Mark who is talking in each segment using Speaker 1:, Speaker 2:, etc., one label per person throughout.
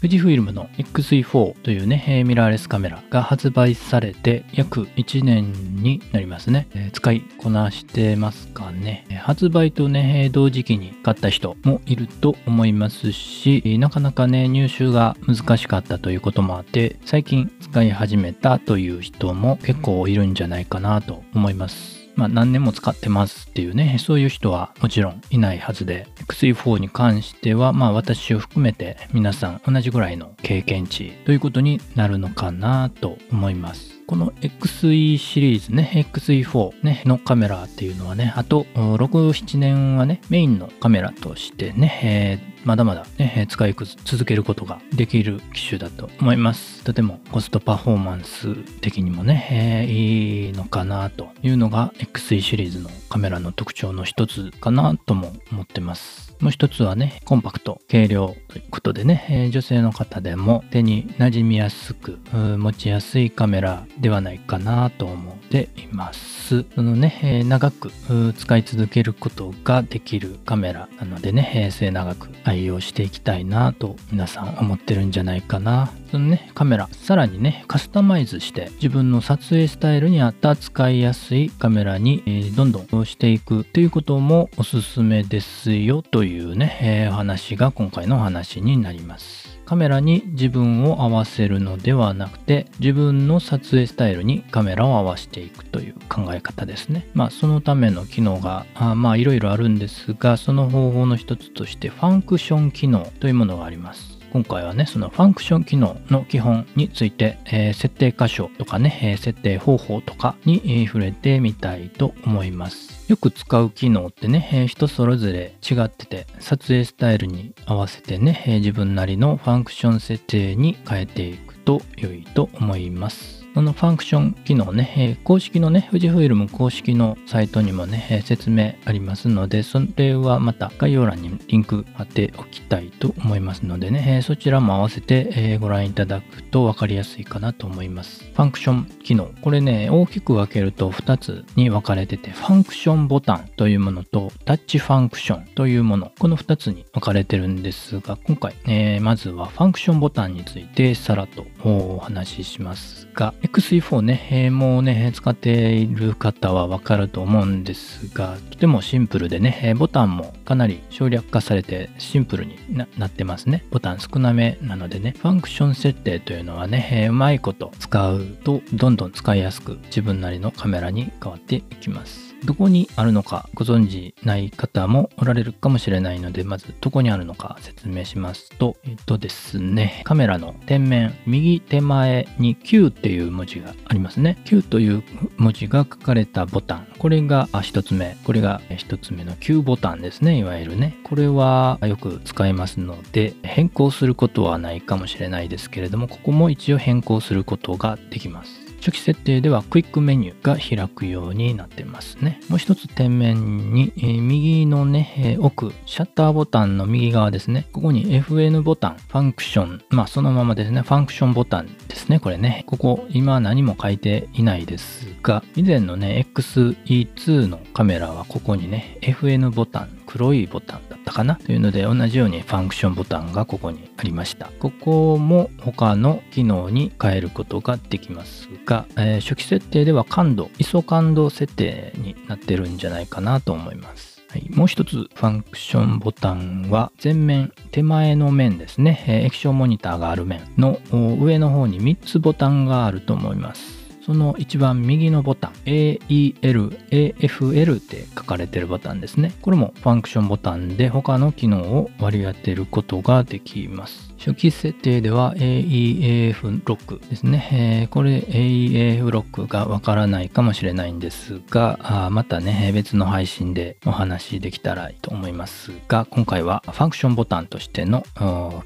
Speaker 1: 富士フイルムの XE4 というね、ミラーレスカメラが発売されて約1年になりますね。使いこなしてますかね。発売とね、同時期に買った人もいると思いますし、なかなかね、入手が難しかったということもあって、最近使い始めたという人も結構いるんじゃないかなと思います。まあ、何年も使ってますっていうね、そういう人はもちろんいないはずで、XE4 に関しては、まあ私を含めて皆さん同じぐらいの経験値ということになるのかなと思います。この XE シリーズね、XE4 ね、のカメラっていうのはね、あと6、7年はね、メインのカメラとしてね、えーまだまだ、ね、使い続けることができる機種だと思います。とてもコストパフォーマンス的にもね、えー、いいのかなというのが XE シリーズのカメラの特徴の一つかなとも思ってます。もう一つはね、コンパクト、軽量ということでね、えー、女性の方でも手に馴染みやすく、持ちやすいカメラではないかなと思っています。スのね、えー、長く使い続けることができるカメラなのでね、え末長く愛用していきたいなと皆さん思ってるんじゃないかな。そのね、カメラ、さらにね、カスタマイズして自分の撮影スタイルに合った使いやすいカメラに、えー、どんどんしていくということもおすすめですよというね、えー、話が今回の話になります。カメラに自分を合わせるのではなくて自分の撮影スタイルにカメラを合わせていくという考え方ですね。まあそのための機能があまあいろいろあるんですがその方法の一つとしてファンクション機能というものがあります。今回はね、そのファンクション機能の基本について、えー、設定箇所とかね、えー、設定方法とかに、えー、触れてみたいと思います。よく使う機能ってね、えー、人それぞれ違ってて、撮影スタイルに合わせてね、えー、自分なりのファンクション設定に変えていくと良いと思います。このファンクション機能ね、え、公式のね、富士フイルム公式のサイトにもね、え、説明ありますので、それはまた概要欄にリンク貼っておきたいと思いますのでね、え、そちらも合わせて、えご覧いただくと分かりやすいかなと思います。ファンクション機能。これね、大きく分けると2つに分かれてて、ファンクションボタンというものと、タッチファンクションというもの、この2つに分かれてるんですが、今回、えまずはファンクションボタンについてさらっとお話ししますが、XE4 ね、えー、もうね、使っている方はわかると思うんですが、とてもシンプルでね、えー、ボタンもかなり省略化されてシンプルになってますね。ボタン少なめなのでね、ファンクション設定というのはね、えー、うまいこと使うとどんどん使いやすく自分なりのカメラに変わっていきます。どこにあるのかご存知ない方もおられるかもしれないので、まずどこにあるのか説明しますと、えっとですね、カメラの天面右手前に Q っていう文字がありますね。Q という文字が書かれたボタン。これが一つ目。これが一つ目の Q ボタンですね。いわゆるね。これはよく使えますので、変更することはないかもしれないですけれども、ここも一応変更することができます。初期設定ではクイックメニューが開くようになってますね。もう一つ天面に、えー、右のね、えー、奥、シャッターボタンの右側ですね。ここに FN ボタン、ファンクション、まあそのままですね、ファンクションボタンですね、これね。ここ今何も書いていないですが、以前のね、XE2 のカメラはここにね、FN ボタン、黒いボタンだったかなというので同じようにファンクションボタンがここにありました。ここも他の機能に変えることができますが、えー、初期設定では感度 ISO 感度設定になってるんじゃないかなと思います。はい、もう一つファンクションボタンは前面手前の面ですね、え、液晶モニターがある面の上の方に3つボタンがあると思います。その一番右のボタン AEL、AFL って書かれてるボタンですね。これもファンクションボタンで他の機能を割り当てることができます。初期設定では AEAF ロックですね。えー、これ AEAF ロックがわからないかもしれないんですが、あまたね、別の配信でお話できたらいいと思いますが、今回はファンクションボタンとしての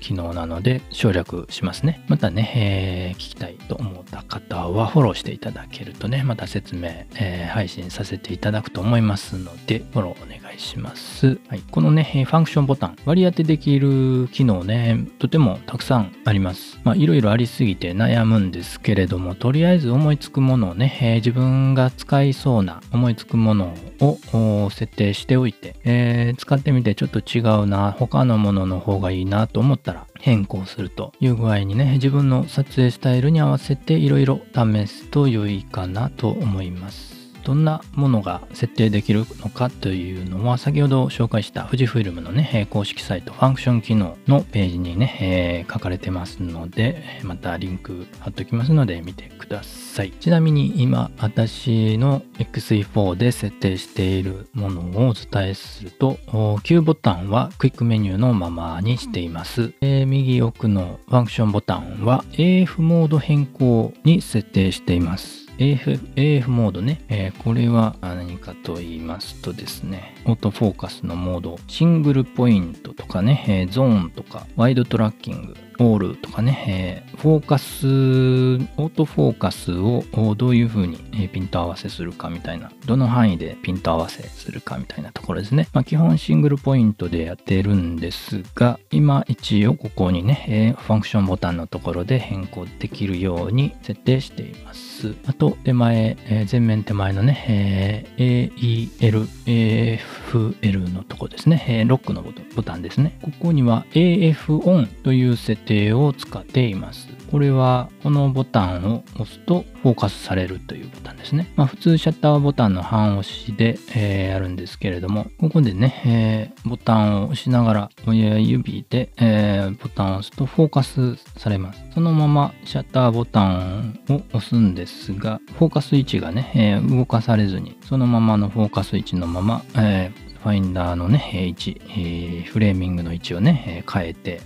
Speaker 1: 機能なので省略しますね。またね、えー、聞きたいと思った方はフォローしていただけるとね、また説明、えー、配信させていただくと思いますので、フォローお願いしますいします。はい、このね、ファンクションボタン、割り当てできる機能ね、とてもたくさんあります。まあ、いろいろありすぎて悩むんですけれども、とりあえず思いつくものをね、え、自分が使いそうな思いつくものを設定しておいて、えー、使ってみてちょっと違うな、他のものの方がいいなと思ったら変更するという具合にね、自分の撮影スタイルに合わせていろいろ試すと良いかなと思います。どんなものが設定できるのかというのは先ほど紹介した富士フイルムのね公式サイトファンクション機能のページにね、えー、書かれてますのでまたリンク貼っておきますので見てください。ちなみに今私の XE4 で設定しているものをお伝えすると Q ボタンはクイックメニューのままにしています、えー、右奥のファンクションボタンは AF モード変更に設定しています。AF, AF モードね、えー、これは何かと言いますとですね、オートフォーカスのモード、シングルポイントとかね、えー、ゾーンとか、ワイドトラッキング、オールとかね、えー、フォーカス、オートフォーカスをどういう風にピント合わせするかみたいな、どの範囲でピント合わせするかみたいなところですね。まあ、基本シングルポイントでやってるんですが、今一応ここにね、え、ファンクションボタンのところで変更できるように設定しています。あと、手前、えー、前面手前のね、えー、AEL、AFL のとこですね、え、ロックのボタンですね。ここには AF オンという設定を使っています。これはこのボタンを押すとフォーカスされるというボタンですね。まあ、普通シャッターボタンの半押しで、えー、やるんですけれども、ここでね、えー、ボタンを押しながら親指で、えー、ボタンを押すとフォーカスされます。そのままシャッターボタンを押すんですが、フォーカス位置がね、え動かされずに、そのままのフォーカス位置のまま、えファインダーのね、位置、フレーミングの位置をね、変えて、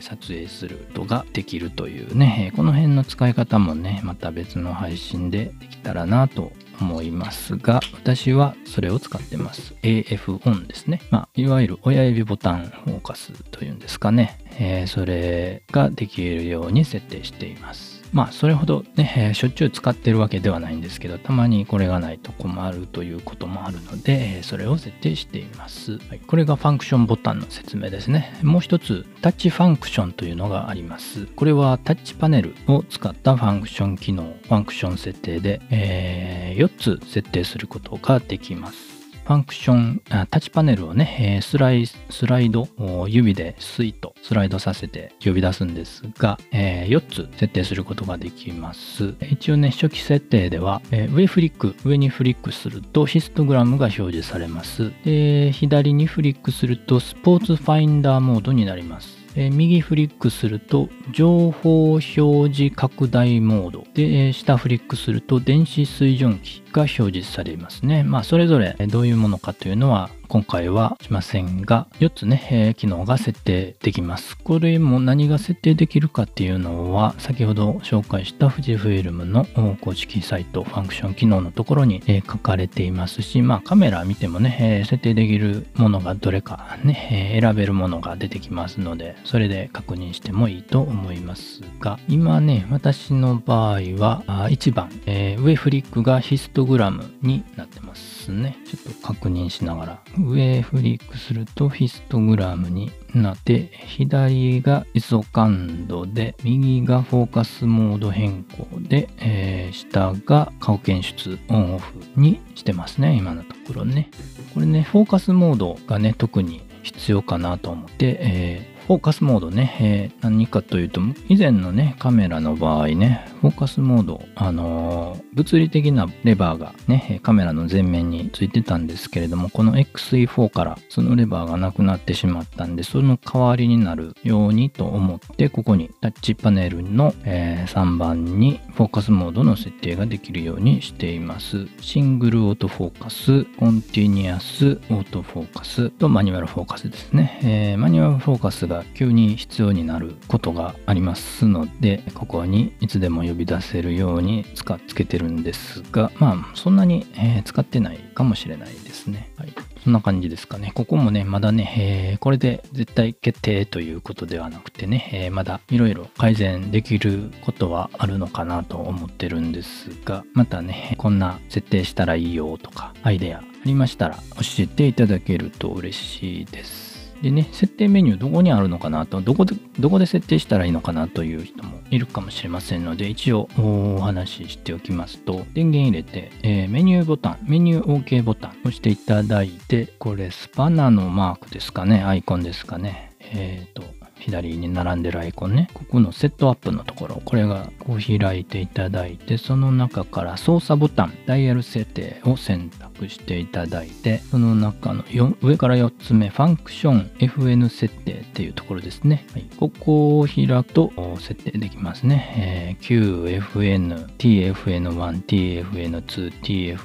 Speaker 1: 撮影することができるというね、この辺の使い方もね、また別の配信でできたらなと思いますが、私はそれを使ってます。AF オンですね。まあ、いわゆる親指ボタンフォーカスというんですかね。えー、それができるように設定しています。まあそれほどね、しょっちゅう使ってるわけではないんですけど、たまにこれがないと困るということもあるので、それを設定しています。はい、これがファンクションボタンの説明ですね。もう一つ、タッチファンクションというのがあります。これはタッチパネルを使ったファンクション機能、ファンクション設定で、えー、4つ設定することができます。ファンクション、タッチパネルをね、スライスライド、指でスイート、スライドさせて呼び出すんですが、えー、4つ設定することができます。一応ね、初期設定では、上フリック、上にフリックするとヒストグラムが表示されます。で、左にフリックするとスポーツファインダーモードになります。右フリックすると情報表示拡大モードで、下フリックすると電子水準器が表示されますね。まあそれぞれどういうものかというのは今回はしませんが、4つね、え、機能が設定できます。これも何が設定できるかっていうのは、先ほど紹介した富士フイルムの公式サイト、ファンクション機能のところに、え、書かれていますし、まあカメラ見てもね、え、設定できるものがどれかね、え選べるものが出てきますので、それで確認してもいいと思いますが、今ね、私の場合は、1番、え上フリックがヒストグラムになってます。ね。ちょっと確認しながら。上フリックするとヒストグラムになって、左が ISO 感度で、右がフォーカスモード変更で、えー、下が顔検出オンオフにしてますね。今のところね。これね、フォーカスモードがね、特に必要かなと思って、えーフォーカスモードね、えー、何かというと、以前のね、カメラの場合ね、フォーカスモード、あのー、物理的なレバーがね、カメラの前面についてたんですけれども、この XE4 からそのレバーがなくなってしまったんで、その代わりになるようにと思って、ここにタッチパネルの、え、3番にフォーカスモードの設定ができるようにしています。シングルオートフォーカス、コンティニアスオートフォーカスとマニュアルフォーカスですね。えー、マニュアルフォーカスが急に必要になることがありますのでここにいつでも呼び出せるように使っつけてるんですがまあそんなに、えー、使ってないかもしれないですね。はいそんな感じですかね。ここもね、まだね、えー、これで絶対決定ということではなくてね、えー、まだいろいろ改善できることはあるのかなと思ってるんですが、またね、こんな設定したらいいよとか、アイデアありましたら教えていただけると嬉しいです。でね、設定メニューどこにあるのかなと、どこで、どこで設定したらいいのかなという人もいるかもしれませんので、一応お話ししておきますと、電源入れて、えー、メニューボタン、メニュー OK ボタン押していただいて、これスパナのマークですかね、アイコンですかね。えっ、ー、と、左に並んでるアイコンね。ここのセットアップのところ、これがこう開いていただいて、その中から操作ボタン、ダイヤル設定を選択していただいて、その中の上から4つ目、ファンクション FN 設定っていうところですね。はい、ここを開くと設定できますね。えー、QFN、TFN1、TFN2、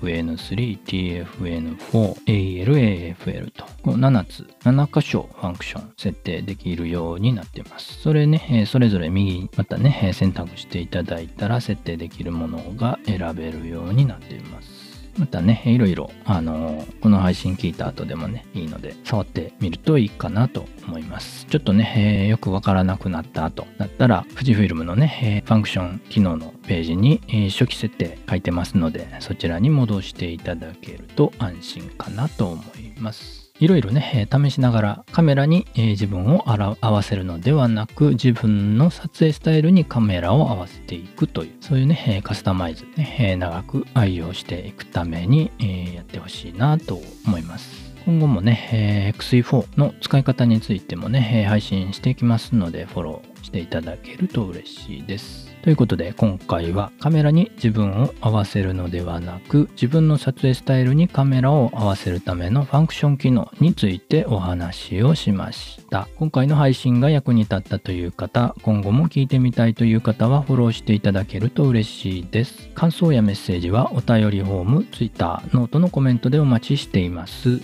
Speaker 1: TFN3、TFN4、AL、AFL と、この7つ、7箇所ファンクション設定できるようにになってます。それね、それぞれ右、またね、選択していただいたら設定できるものが選べるようになっています。またね、いろいろ、あのー、この配信聞いた後でもね、いいので、触ってみるといいかなと思います。ちょっとね、えー、よくわからなくなった後だったら、富士フィルムのね、えー、ファンクション機能のページに、えー、初期設定書いてますので、そちらに戻していただけると安心かなと思います。いろいろね、試しながらカメラに自分を合わせるのではなく、自分の撮影スタイルにカメラを合わせていくという、そういうね、カスタマイズ、ね、長く愛用していくためにやってほしいなと思います。今後もね、XE4 の使い方についてもね、配信していきますので、フォローしていただけると嬉しいです。ということで今回はカメラに自分を合わせるのではなく自分の撮影スタイルにカメラを合わせるためのファンクション機能についてお話をしました。今回の配信が役に立ったという方今後も聞いてみたいという方はフォローしていただけると嬉しいです。感想やメッセージはお便りフォーム Twitter ノートのコメントでお待ちしています。